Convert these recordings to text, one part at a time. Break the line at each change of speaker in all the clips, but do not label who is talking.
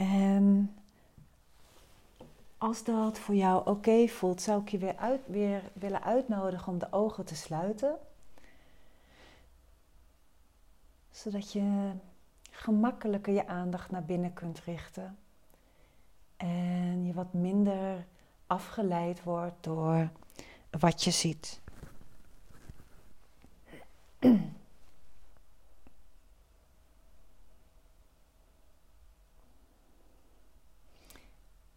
En als dat voor jou oké voelt, zou ik je weer, uit, weer willen uitnodigen om de ogen te sluiten. Zodat je gemakkelijker je aandacht naar binnen kunt richten. En je wat minder afgeleid wordt door wat je ziet.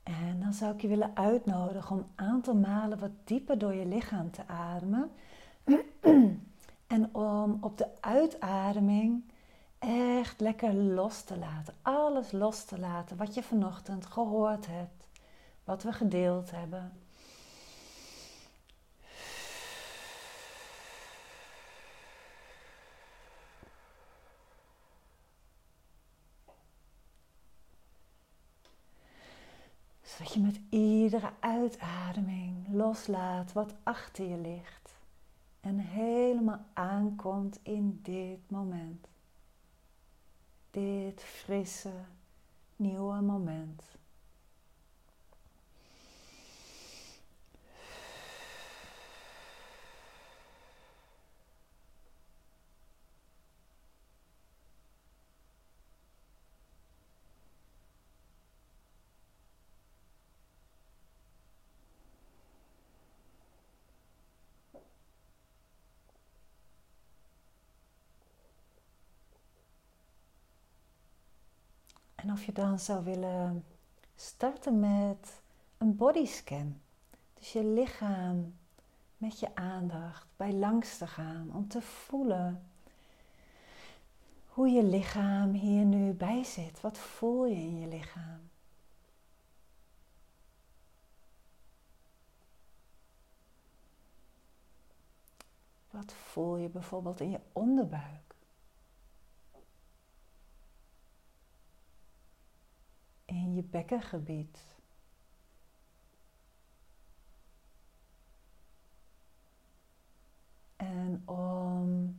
En dan zou ik je willen uitnodigen om een aantal malen wat dieper door je lichaam te ademen. En om op de uitademing echt lekker los te laten. Alles los te laten wat je vanochtend gehoord hebt. Wat we gedeeld hebben. Je met iedere uitademing loslaat wat achter je ligt. En helemaal aankomt in dit moment. Dit frisse, nieuwe moment. Of je dan zou willen starten met een bodyscan. Dus je lichaam met je aandacht bij langs te gaan om te voelen hoe je lichaam hier nu bij zit. Wat voel je in je lichaam? Wat voel je bijvoorbeeld in je onderbuik? Je bekkengebied. En om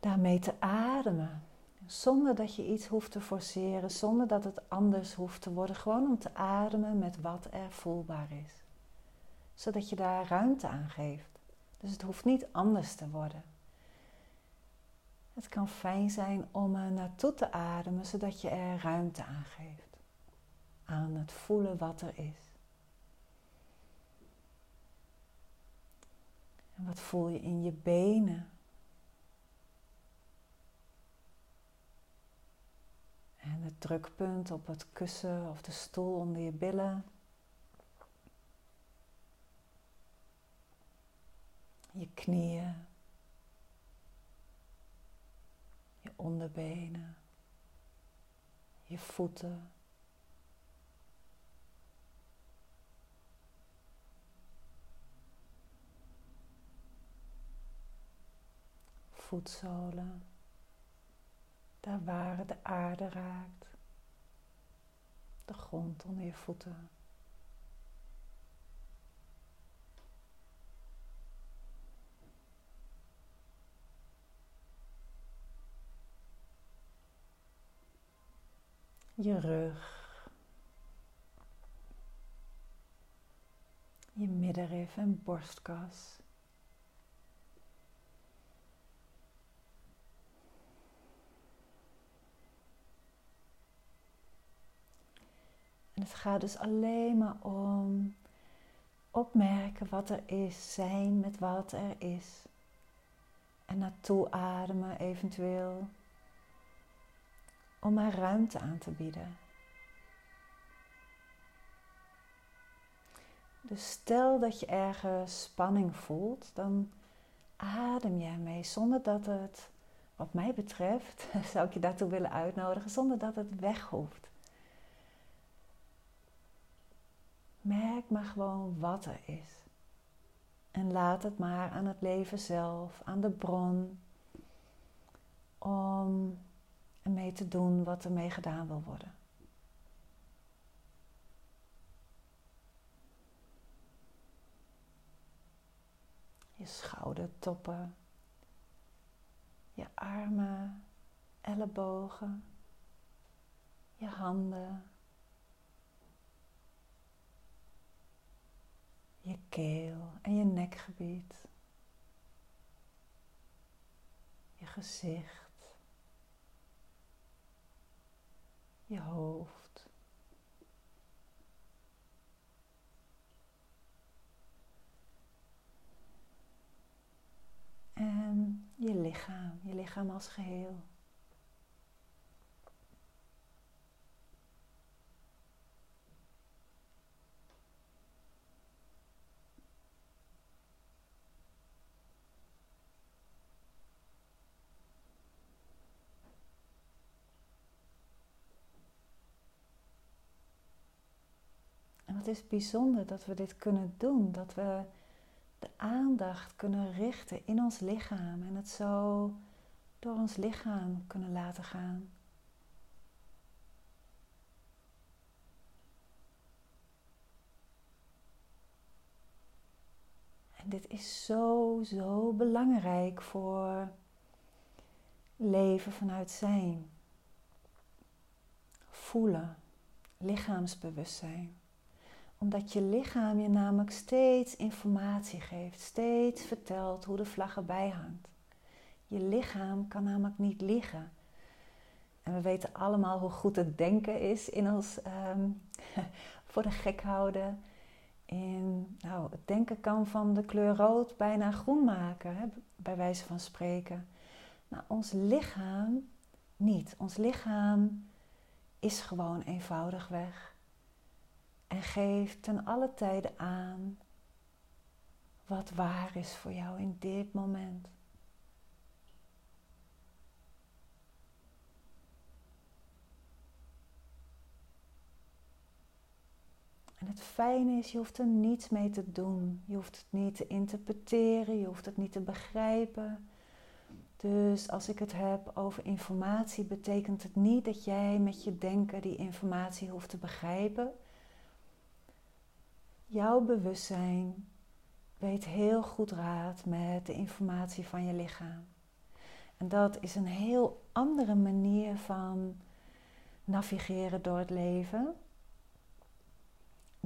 daarmee te ademen. Zonder dat je iets hoeft te forceren, zonder dat het anders hoeft te worden. Gewoon om te ademen met wat er voelbaar is. Zodat je daar ruimte aan geeft. Dus het hoeft niet anders te worden. Het kan fijn zijn om er naartoe te ademen, zodat je er ruimte aan geeft. Aan het voelen wat er is. En wat voel je in je benen? En het drukpunt op het kussen of de stoel onder je billen. Je knieën. Onderbenen, je voeten. Voetzolen, daar waar de aarde raakt, de grond onder je voeten. Je rug, je middenrif en borstkas. En het gaat dus alleen maar om opmerken wat er is, zijn met wat er is. En naartoe ademen eventueel om er ruimte aan te bieden. Dus stel dat je ergens spanning voelt, dan adem jij mee zonder dat het, wat mij betreft, zou ik je daartoe willen uitnodigen, zonder dat het weg hoeft. Merk maar gewoon wat er is. En laat het maar aan het leven zelf, aan de bron, om en mee te doen wat er mee gedaan wil worden. Je schoudertoppen, je armen, ellebogen, je handen, je keel en je nekgebied, je gezicht, je hoofd. En je lichaam, je lichaam als geheel. Het is bijzonder dat we dit kunnen doen. Dat we de aandacht kunnen richten in ons lichaam en het zo door ons lichaam kunnen laten gaan. En dit is zo, zo belangrijk voor leven vanuit zijn. Voelen, lichaamsbewustzijn omdat je lichaam je namelijk steeds informatie geeft, steeds vertelt hoe de vlag erbij hangt. Je lichaam kan namelijk niet liegen. En we weten allemaal hoe goed het denken is in ons ehm, voor de gek houden. In, nou, het denken kan van de kleur rood bijna groen maken, hè, bij wijze van spreken. Maar ons lichaam niet. Ons lichaam is gewoon eenvoudigweg en geef ten alle tijde aan wat waar is voor jou in dit moment. En het fijne is, je hoeft er niets mee te doen. Je hoeft het niet te interpreteren, je hoeft het niet te begrijpen. Dus als ik het heb over informatie, betekent het niet dat jij met je denken die informatie hoeft te begrijpen. Jouw bewustzijn weet heel goed raad met de informatie van je lichaam. En dat is een heel andere manier van navigeren door het leven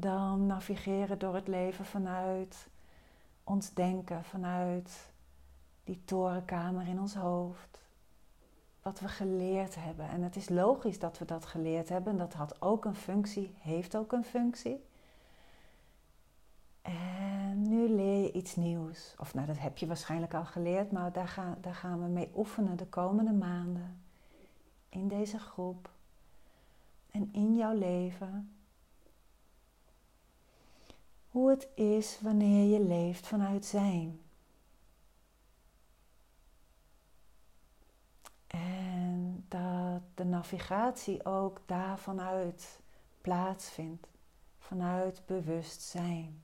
dan navigeren door het leven vanuit ons denken, vanuit die torenkamer in ons hoofd. Wat we geleerd hebben. En het is logisch dat we dat geleerd hebben. En dat had ook een functie, heeft ook een functie. En nu leer je iets nieuws. Of nou, dat heb je waarschijnlijk al geleerd, maar daar gaan, daar gaan we mee oefenen de komende maanden. In deze groep. En in jouw leven. Hoe het is wanneer je leeft vanuit zijn. En dat de navigatie ook daarvanuit plaatsvindt. Vanuit bewustzijn.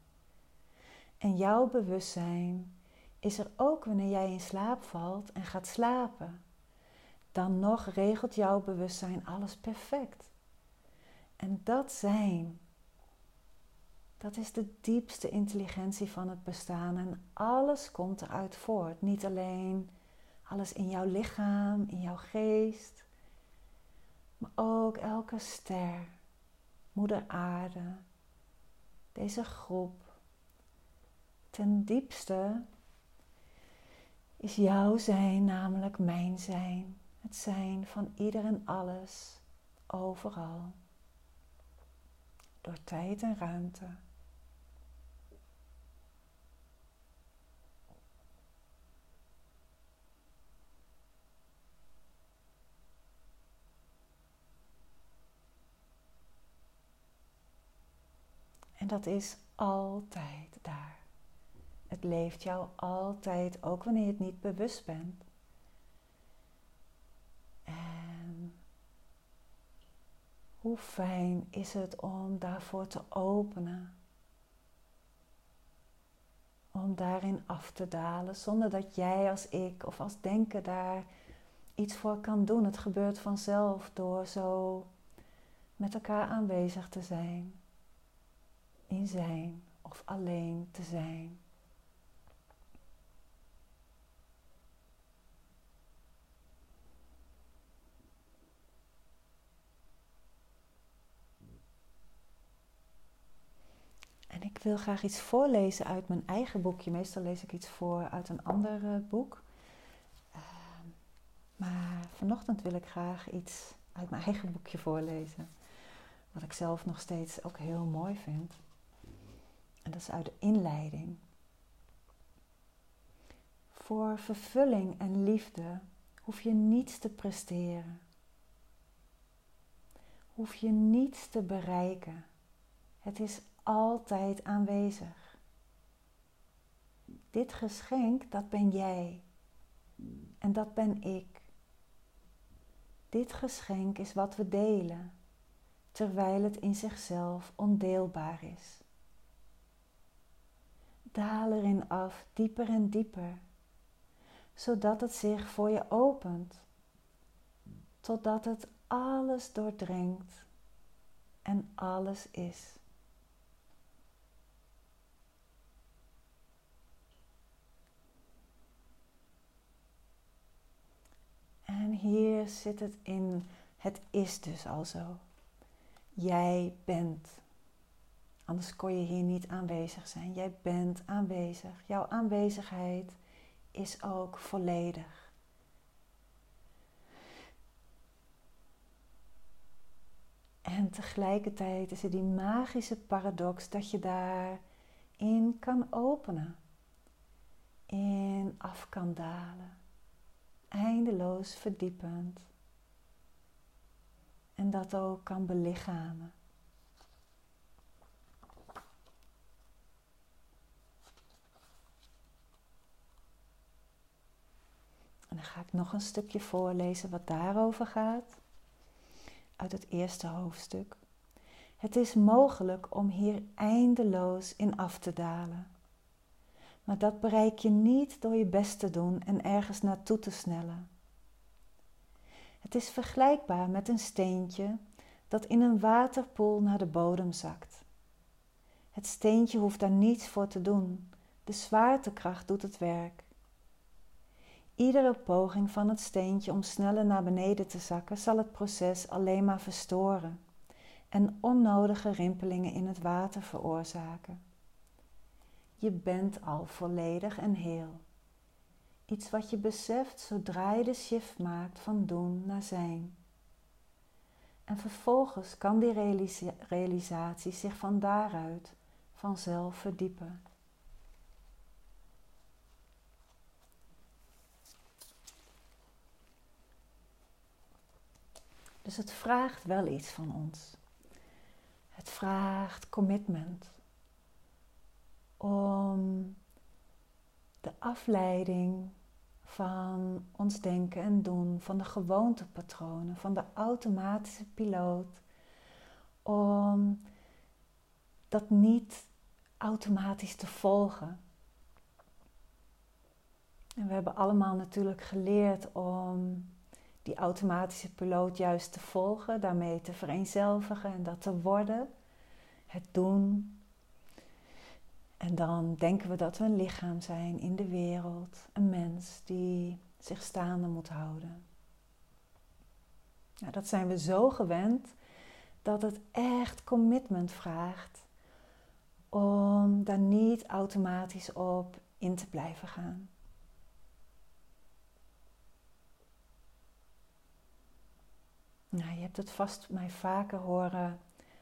En jouw bewustzijn is er ook wanneer jij in slaap valt en gaat slapen. Dan nog regelt jouw bewustzijn alles perfect. En dat zijn, dat is de diepste intelligentie van het bestaan. En alles komt eruit voort. Niet alleen alles in jouw lichaam, in jouw geest, maar ook elke ster, Moeder Aarde, deze groep ten diepste is jouw zijn namelijk mijn zijn. Het zijn van ieder en alles, overal. Door tijd en ruimte. En dat is altijd daar. Het leeft jou altijd, ook wanneer je het niet bewust bent. En hoe fijn is het om daarvoor te openen. Om daarin af te dalen, zonder dat jij als ik of als denken daar iets voor kan doen. Het gebeurt vanzelf door zo met elkaar aanwezig te zijn, in zijn of alleen te zijn. Wil graag iets voorlezen uit mijn eigen boekje. Meestal lees ik iets voor uit een ander uh, boek. Uh, maar vanochtend wil ik graag iets uit mijn eigen boekje voorlezen. Wat ik zelf nog steeds ook heel mooi vind. En dat is uit de inleiding. Voor vervulling en liefde hoef je niets te presteren. Hoef je niets te bereiken. Het is altijd aanwezig. Dit geschenk, dat ben jij. En dat ben ik. Dit geschenk is wat we delen, terwijl het in zichzelf ondeelbaar is. Daal erin af, dieper en dieper, zodat het zich voor je opent, totdat het alles doordringt en alles is. En hier zit het in, het is dus al zo. Jij bent. Anders kon je hier niet aanwezig zijn. Jij bent aanwezig. Jouw aanwezigheid is ook volledig. En tegelijkertijd is er die magische paradox dat je daarin kan openen, in af kan dalen eindeloos verdiepend. En dat ook kan belichamen. En dan ga ik nog een stukje voorlezen wat daarover gaat. Uit het eerste hoofdstuk. Het is mogelijk om hier eindeloos in af te dalen. Maar dat bereik je niet door je best te doen en ergens naartoe te snellen. Het is vergelijkbaar met een steentje dat in een waterpoel naar de bodem zakt. Het steentje hoeft daar niets voor te doen, de zwaartekracht doet het werk. Iedere poging van het steentje om sneller naar beneden te zakken zal het proces alleen maar verstoren en onnodige rimpelingen in het water veroorzaken. Je bent al volledig en heel. Iets wat je beseft zodra je de shift maakt van doen naar zijn. En vervolgens kan die realisatie zich van daaruit vanzelf verdiepen. Dus het vraagt wel iets van ons. Het vraagt commitment om de afleiding van ons denken en doen, van de gewoontepatronen, van de automatische piloot, om dat niet automatisch te volgen. En we hebben allemaal natuurlijk geleerd om die automatische piloot juist te volgen, daarmee te vereenzelvigen en dat te worden. Het doen, en dan denken we dat we een lichaam zijn in de wereld, een mens die zich staande moet houden. Nou, dat zijn we zo gewend dat het echt commitment vraagt om daar niet automatisch op in te blijven gaan. Nou, je hebt het vast mij vaker horen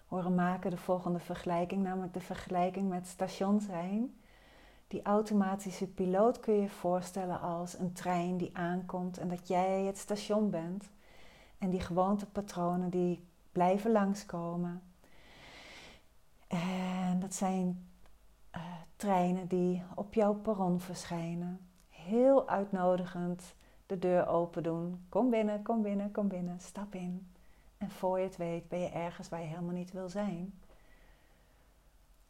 horen maken de volgende vergelijking, namelijk de vergelijking met station zijn. Die automatische piloot kun je voorstellen als een trein die aankomt en dat jij het station bent. En die gewoontepatronen die blijven langskomen. En dat zijn uh, treinen die op jouw perron verschijnen. Heel uitnodigend de deur open doen. Kom binnen, kom binnen, kom binnen, stap in. En voor je het weet ben je ergens waar je helemaal niet wil zijn.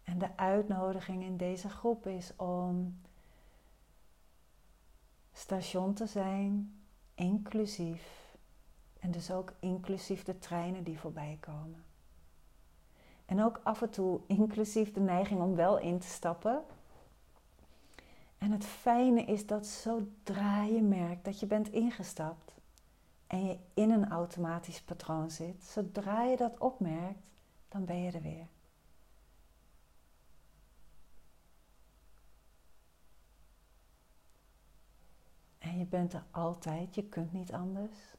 En de uitnodiging in deze groep is om station te zijn, inclusief. En dus ook inclusief de treinen die voorbij komen. En ook af en toe inclusief de neiging om wel in te stappen. En het fijne is dat zodra je merkt dat je bent ingestapt, en je in een automatisch patroon zit, zodra je dat opmerkt, dan ben je er weer. En je bent er altijd, je kunt niet anders.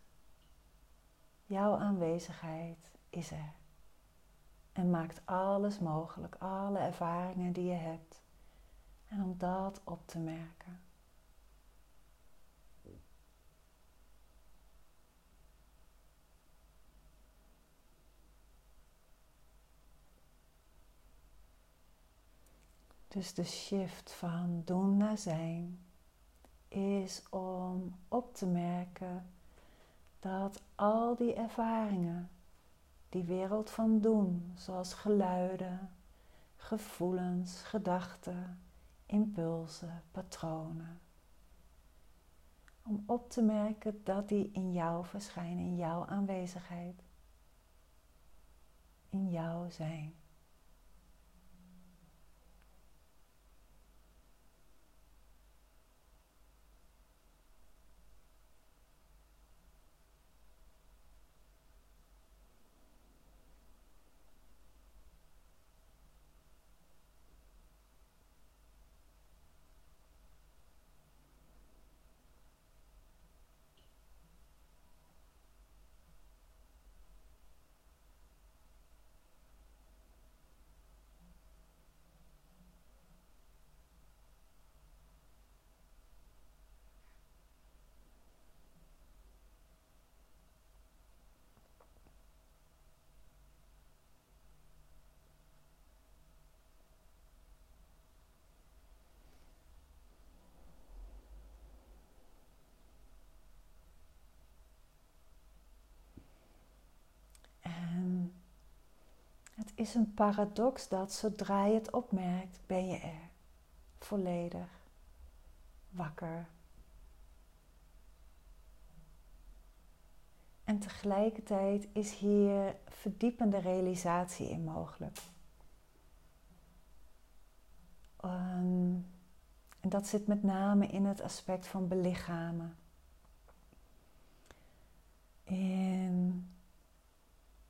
Jouw aanwezigheid is er. En maakt alles mogelijk, alle ervaringen die je hebt. En om dat op te merken. Dus de shift van doen naar zijn is om op te merken dat al die ervaringen, die wereld van doen, zoals geluiden, gevoelens, gedachten, impulsen, patronen, om op te merken dat die in jou verschijnen, in jouw aanwezigheid, in jouw zijn. Is een paradox dat zodra je het opmerkt, ben je er. Volledig. Wakker. En tegelijkertijd is hier verdiepende realisatie in mogelijk. Ehm, en dat zit met name in het aspect van belichamen. In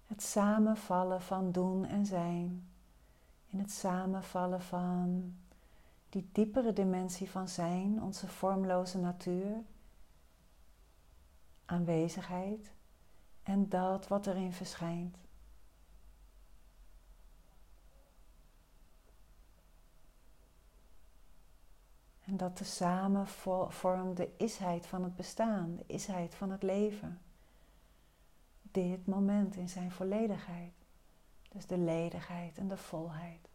het samenvallen van doen en zijn. In het samenvallen van die diepere dimensie van zijn, onze vormloze natuur, aanwezigheid en dat wat erin verschijnt. En dat tezamen vormt de isheid van het bestaan, de isheid van het leven dit moment in zijn volledigheid. Dus de ledigheid en de volheid.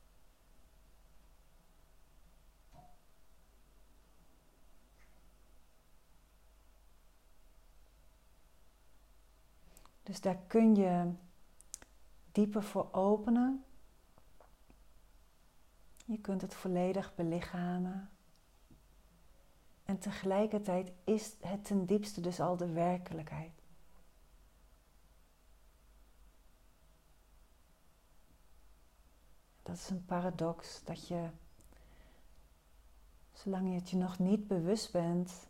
Dus daar kun je dieper voor openen. Je kunt het volledig belichamen. En tegelijkertijd is het ten diepste dus al de werkelijkheid. Dat is een paradox dat je, zolang je het je nog niet bewust bent,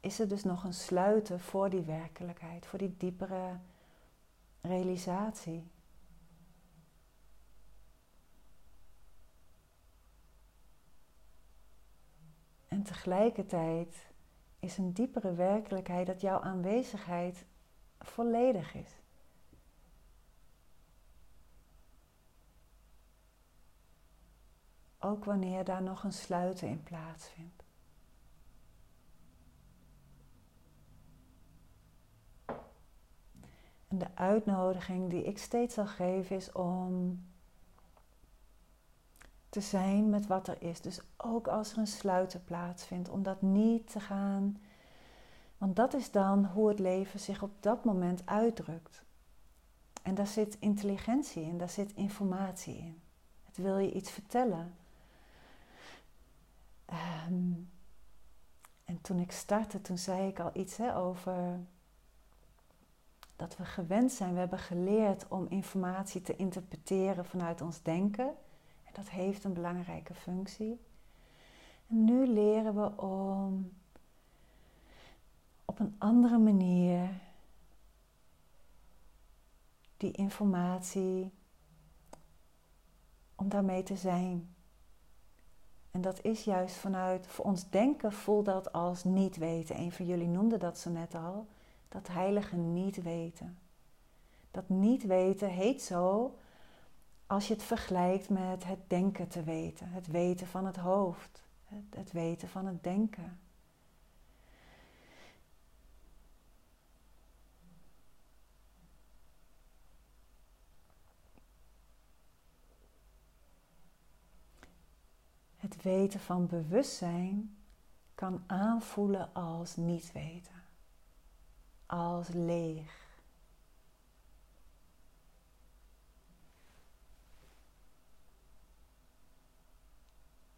is er dus nog een sluiten voor die werkelijkheid, voor die diepere realisatie. En tegelijkertijd is een diepere werkelijkheid dat jouw aanwezigheid volledig is. Ook wanneer daar nog een sluiten in plaatsvindt. En de uitnodiging die ik steeds zal geven is om te zijn met wat er is. Dus ook als er een sluiten plaatsvindt, om dat niet te gaan. Want dat is dan hoe het leven zich op dat moment uitdrukt. En daar zit intelligentie in, daar zit informatie in. Het wil je iets vertellen. Ehm, en toen ik startte, toen zei ik al iets hè, over dat we gewend zijn, we hebben geleerd om informatie te interpreteren vanuit ons denken. En dat heeft een belangrijke functie. En nu leren we om op een andere manier die informatie, om daarmee te zijn En dat is juist vanuit, voor ons denken voelt dat als niet weten. Een van jullie noemde dat zo net al, dat heilige niet weten. Dat niet weten heet zo als je het vergelijkt met het denken te weten, het weten van het hoofd, het, het weten van het denken. Het weten van bewustzijn kan aanvoelen als niet weten, als leeg.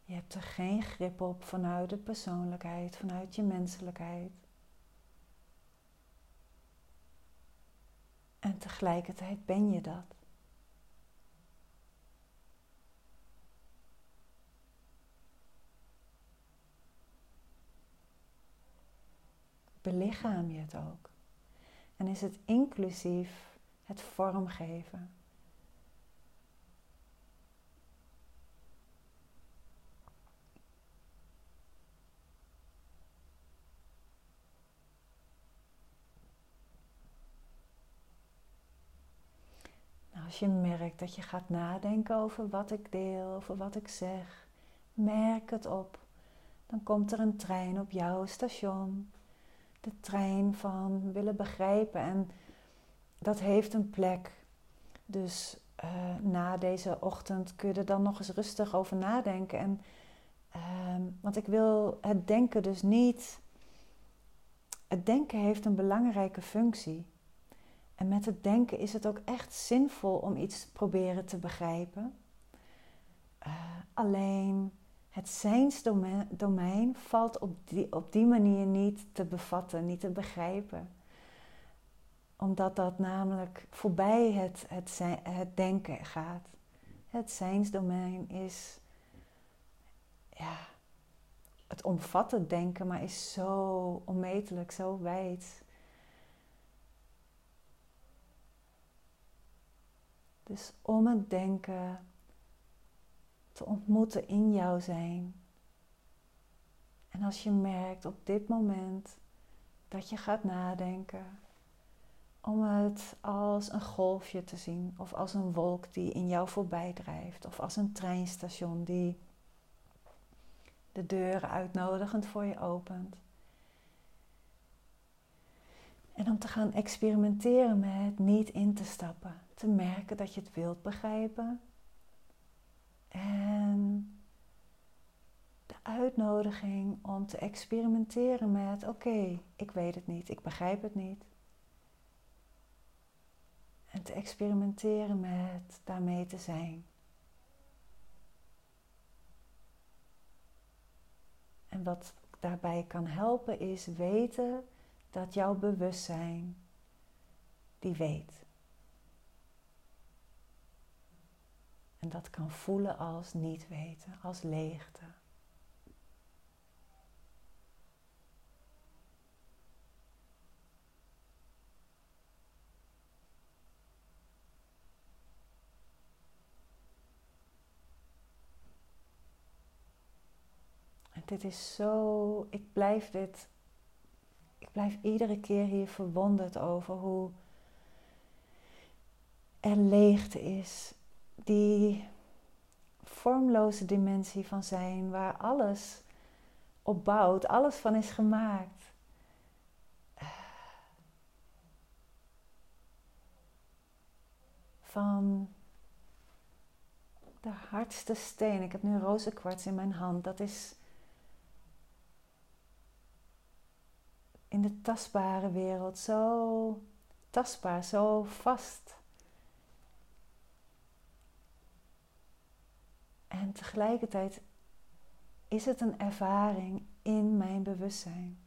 Je hebt er geen grip op vanuit de persoonlijkheid, vanuit je menselijkheid. En tegelijkertijd ben je dat. Belichaam je het ook? En is het inclusief het vormgeven? als je merkt dat je gaat nadenken over wat ik deel, over wat ik zeg, merk het op. Dan komt er een trein op jouw station. De trein van willen begrijpen. En dat heeft een plek. Dus uh, na deze ochtend kun je er dan nog eens rustig over nadenken. En, uh, want ik wil het denken dus niet. Het denken heeft een belangrijke functie. En met het denken is het ook echt zinvol om iets proberen te begrijpen. Uh, alleen het zijnsdomein valt op die, op die manier niet te bevatten, niet te begrijpen. Omdat dat namelijk voorbij het, het, het denken gaat. Het zijnsdomein is, ja, het omvat het denken, maar is zo onmetelijk, zo wijd. Dus om het denken te ontmoeten in jouw zijn. En als je merkt op dit moment dat je gaat nadenken, om het als een golfje te zien, of als een wolk die in jou voorbij drijft, of als een treinstation die de deuren uitnodigend voor je opent. En om te gaan experimenteren met niet in te stappen, te merken dat je het wilt begrijpen. En de uitnodiging om te experimenteren met: oké, ik weet het niet, ik begrijp het niet. En te experimenteren met daarmee te zijn. En wat daarbij kan helpen is weten dat jouw bewustzijn die weet. En dat kan voelen als niet weten, als leegte. En dit is zo, ik blijf dit, ik blijf iedere keer hier verwonderd over hoe er leegte is die vormloze dimensie van zijn, waar alles op bouwt, alles van is gemaakt. Van de hardste steen. Ik heb nu rozenkwarts in mijn hand. Dat is in de tastbare wereld zo tastbaar, zo vast. En tegelijkertijd is het een ervaring in mijn bewustzijn.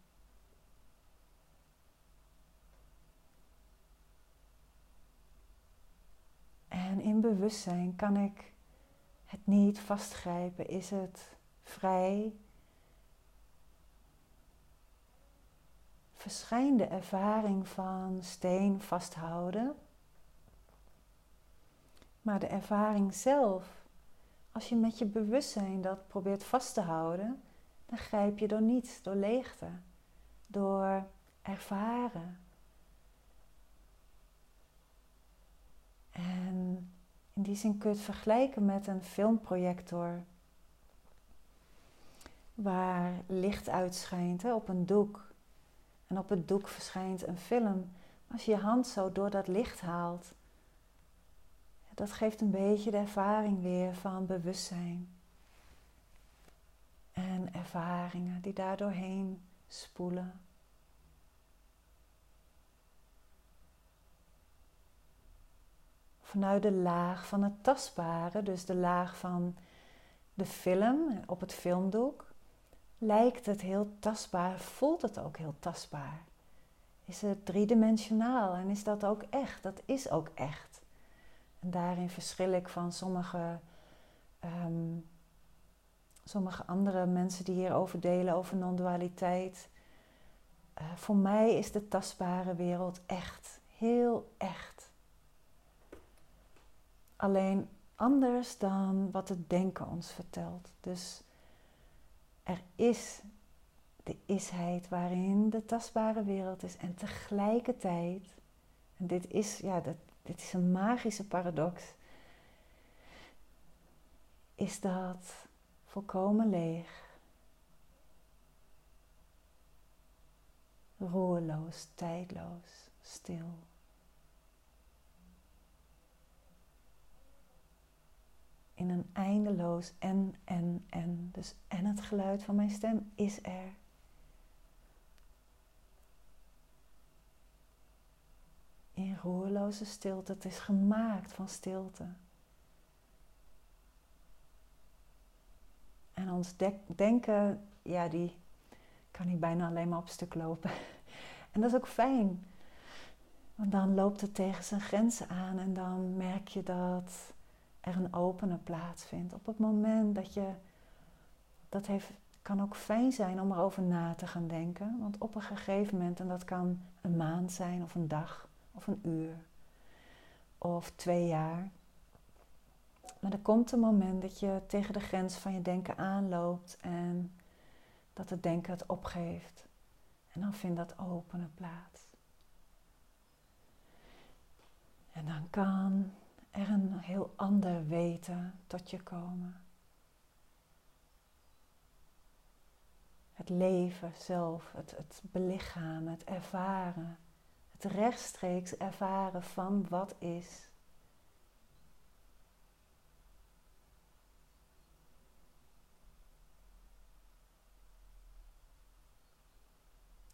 En in bewustzijn kan ik het niet vastgrijpen. Is het vrij? Verschijnt de ervaring van steen vasthouden. Maar de ervaring zelf als je met je bewustzijn dat probeert vast te houden, dan grijp je door niets, door leegte, door ervaren. En in die zin kun je het vergelijken met een filmprojector waar licht uitschijnt op een doek. En op het doek verschijnt een film. Als je je hand zo door dat licht haalt, dat geeft een beetje de ervaring weer van bewustzijn. En ervaringen die daar doorheen spoelen. Vanuit de laag van het tastbare, dus de laag van de film op het filmdoek, lijkt het heel tastbaar, voelt het ook heel tastbaar. Is het driedimensionaal en is dat ook echt? Dat is ook echt. En daarin verschil ik van sommige, um, sommige andere mensen die hierover delen, over non-dualiteit. Uh, voor mij is de tastbare wereld echt, heel echt. Alleen anders dan wat het denken ons vertelt. Dus er is de isheid waarin de tastbare wereld is en tegelijkertijd, en dit is, ja, dat, dit is een magische paradox, is dat volkomen leeg, roerloos, tijdloos, stil. in een eindeloos en, en, en. Dus en het geluid van mijn stem is er. In roerloze stilte. Het is gemaakt van stilte. En ons denken, ja, die kan niet bijna alleen maar op stuk lopen. En dat is ook fijn. Want dan loopt het tegen zijn grenzen aan en dan merk je dat er een opene plaatsvindt. Op het moment dat je, dat heeft, kan ook fijn zijn om erover na te gaan denken. Want op een gegeven moment, en dat kan een maand zijn of een dag of een uur of twee jaar. Maar er komt een moment dat je tegen de grens van je denken aanloopt en dat het denken het opgeeft. En dan vindt dat opene plaats. En dan kan er een heel ander weten tot je komen. Het leven zelf, het, het belichamen, het ervaren, het rechtstreeks ervaren van wat is.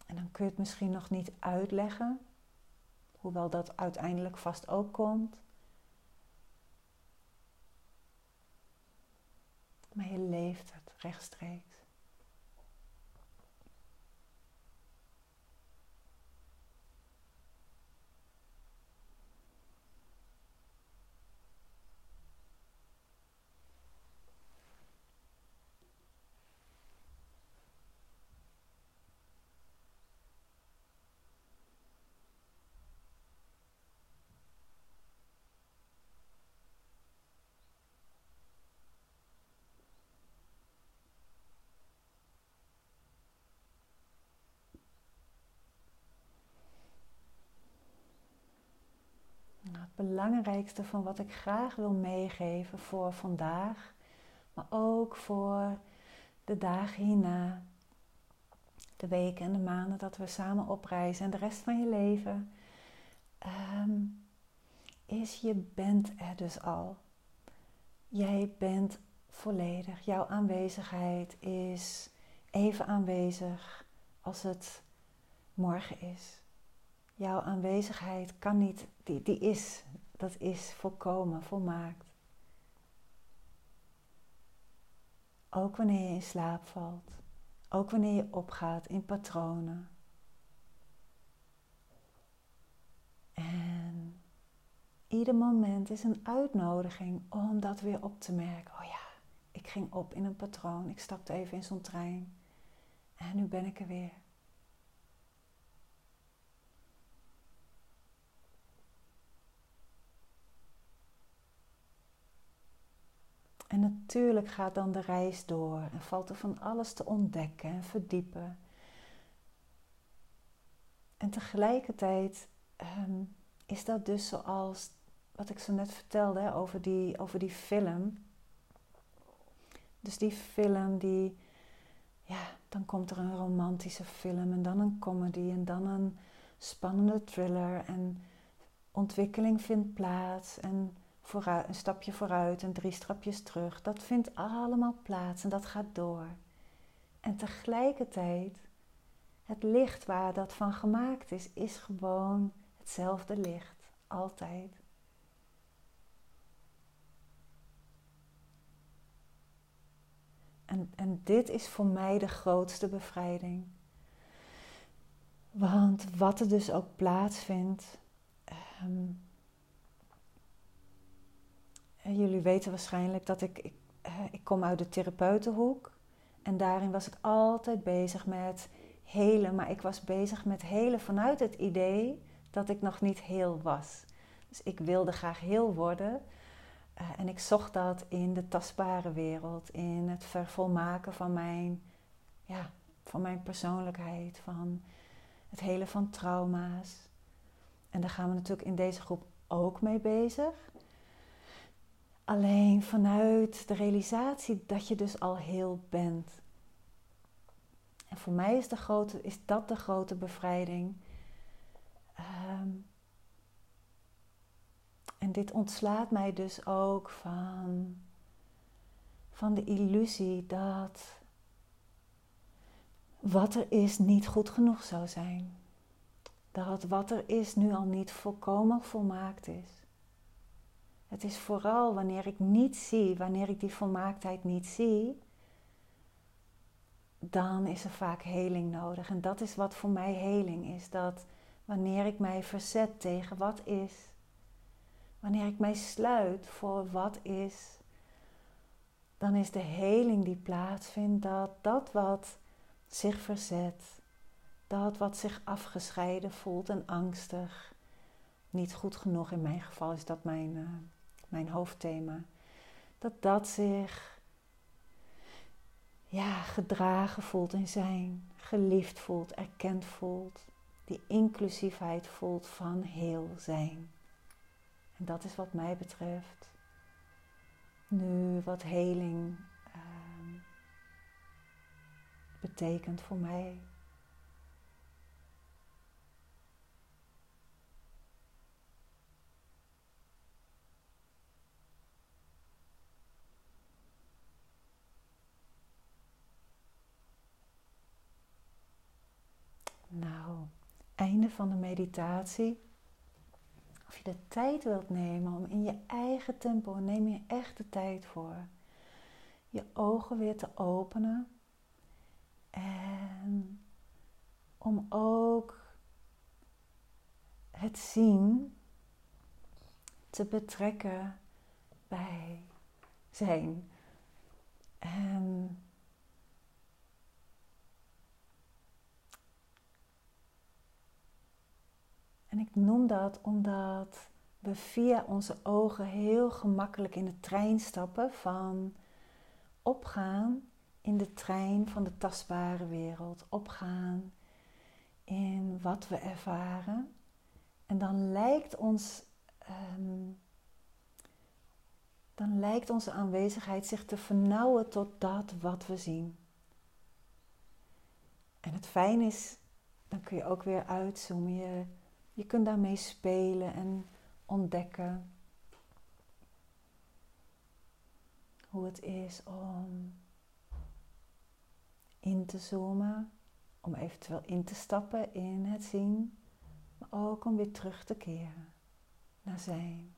En dan kun je het misschien nog niet uitleggen, hoewel dat uiteindelijk vast ook komt. maar je leeft het rechtstreeks. Belangrijkste van wat ik graag wil meegeven voor vandaag, maar ook voor de dagen hierna, de weken en de maanden dat we samen opreizen en de rest van je leven, ehm, is je bent er dus al. Jij bent volledig. Jouw aanwezigheid is even aanwezig als het morgen is. Jouw aanwezigheid kan niet, die, die is, dat is volkomen, volmaakt. Ook wanneer je in slaap valt, ook wanneer je opgaat in patronen. En ieder moment is een uitnodiging om dat weer op te merken. Oh ja, ik ging op in een patroon, ik stapte even in zo'n trein en nu ben ik er weer. En natuurlijk gaat dan de reis door en valt er van alles te ontdekken en verdiepen. En tegelijkertijd ehm, is dat dus zoals wat ik zo net vertelde over, die, over die film. Dus die film die, ja, dan komt er een romantische film en dan een comedy en dan een spannende thriller en ontwikkeling vindt plaats en een stapje vooruit en drie stapjes terug. Dat vindt allemaal plaats en dat gaat door. En tegelijkertijd, het licht waar dat van gemaakt is, is gewoon hetzelfde licht. Altijd. En, en dit is voor mij de grootste bevrijding. Want wat er dus ook plaatsvindt. Um, jullie weten waarschijnlijk dat ik, ik, ik kom uit de therapeutenhoek. En daarin was ik altijd bezig met helen. Maar ik was bezig met helen vanuit het idee dat ik nog niet heel was. Dus ik wilde graag heel worden. Uh, en ik zocht dat in de tastbare wereld, in het vervolmaken van mijn, ja, van mijn persoonlijkheid, van het hele van trauma's. En daar gaan we natuurlijk in deze groep ook mee bezig. Alleen vanuit de realisatie dat je dus al heel bent. En voor mij is, de grote, is dat de grote bevrijding. Um, en dit ontslaat mij dus ook van, van de illusie dat wat er is niet goed genoeg zou zijn. Dat wat er is nu al niet volkomen volmaakt is. Het is vooral wanneer ik niet zie, wanneer ik die volmaaktheid niet zie, dan is er vaak heling nodig. En dat is wat voor mij heling is. Dat wanneer ik mij verzet tegen wat is, wanneer ik mij sluit voor wat is, dan is de heling die plaatsvindt dat dat wat zich verzet, dat wat zich afgescheiden voelt en angstig, niet goed genoeg, in mijn geval is dat mijn, uh, mijn hoofdthema, dat dat zich ja, gedragen voelt in zijn, geliefd voelt, erkend voelt, die inclusiviteit voelt van heel zijn. En dat is wat mij betreft nu wat heling uh, betekent voor mij. Nou, einde van de meditatie. Of je de tijd wilt nemen om in je eigen tempo, neem je echt de tijd voor. Je ogen weer te openen. En om ook het zien te betrekken bij zijn. En noem dat omdat we via onze ogen heel gemakkelijk in de trein stappen van opgaan in de trein van de tastbare wereld, opgaan in wat we ervaren. En dan lijkt ons, um, dan lijkt onze aanwezigheid zich te vernauwen tot dat wat we zien. En het fijn is, dan kun je ook weer uitzoomen. Je je kunt daarmee spelen en ontdekken hoe het is om in te zoomen, om eventueel in te stappen in het zien, maar ook om weer terug te keren naar zijn.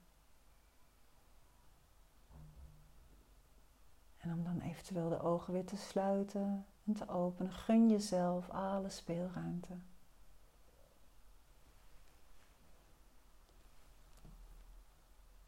En om dan eventueel de ogen weer te sluiten en te openen. Gun jezelf alle speelruimte.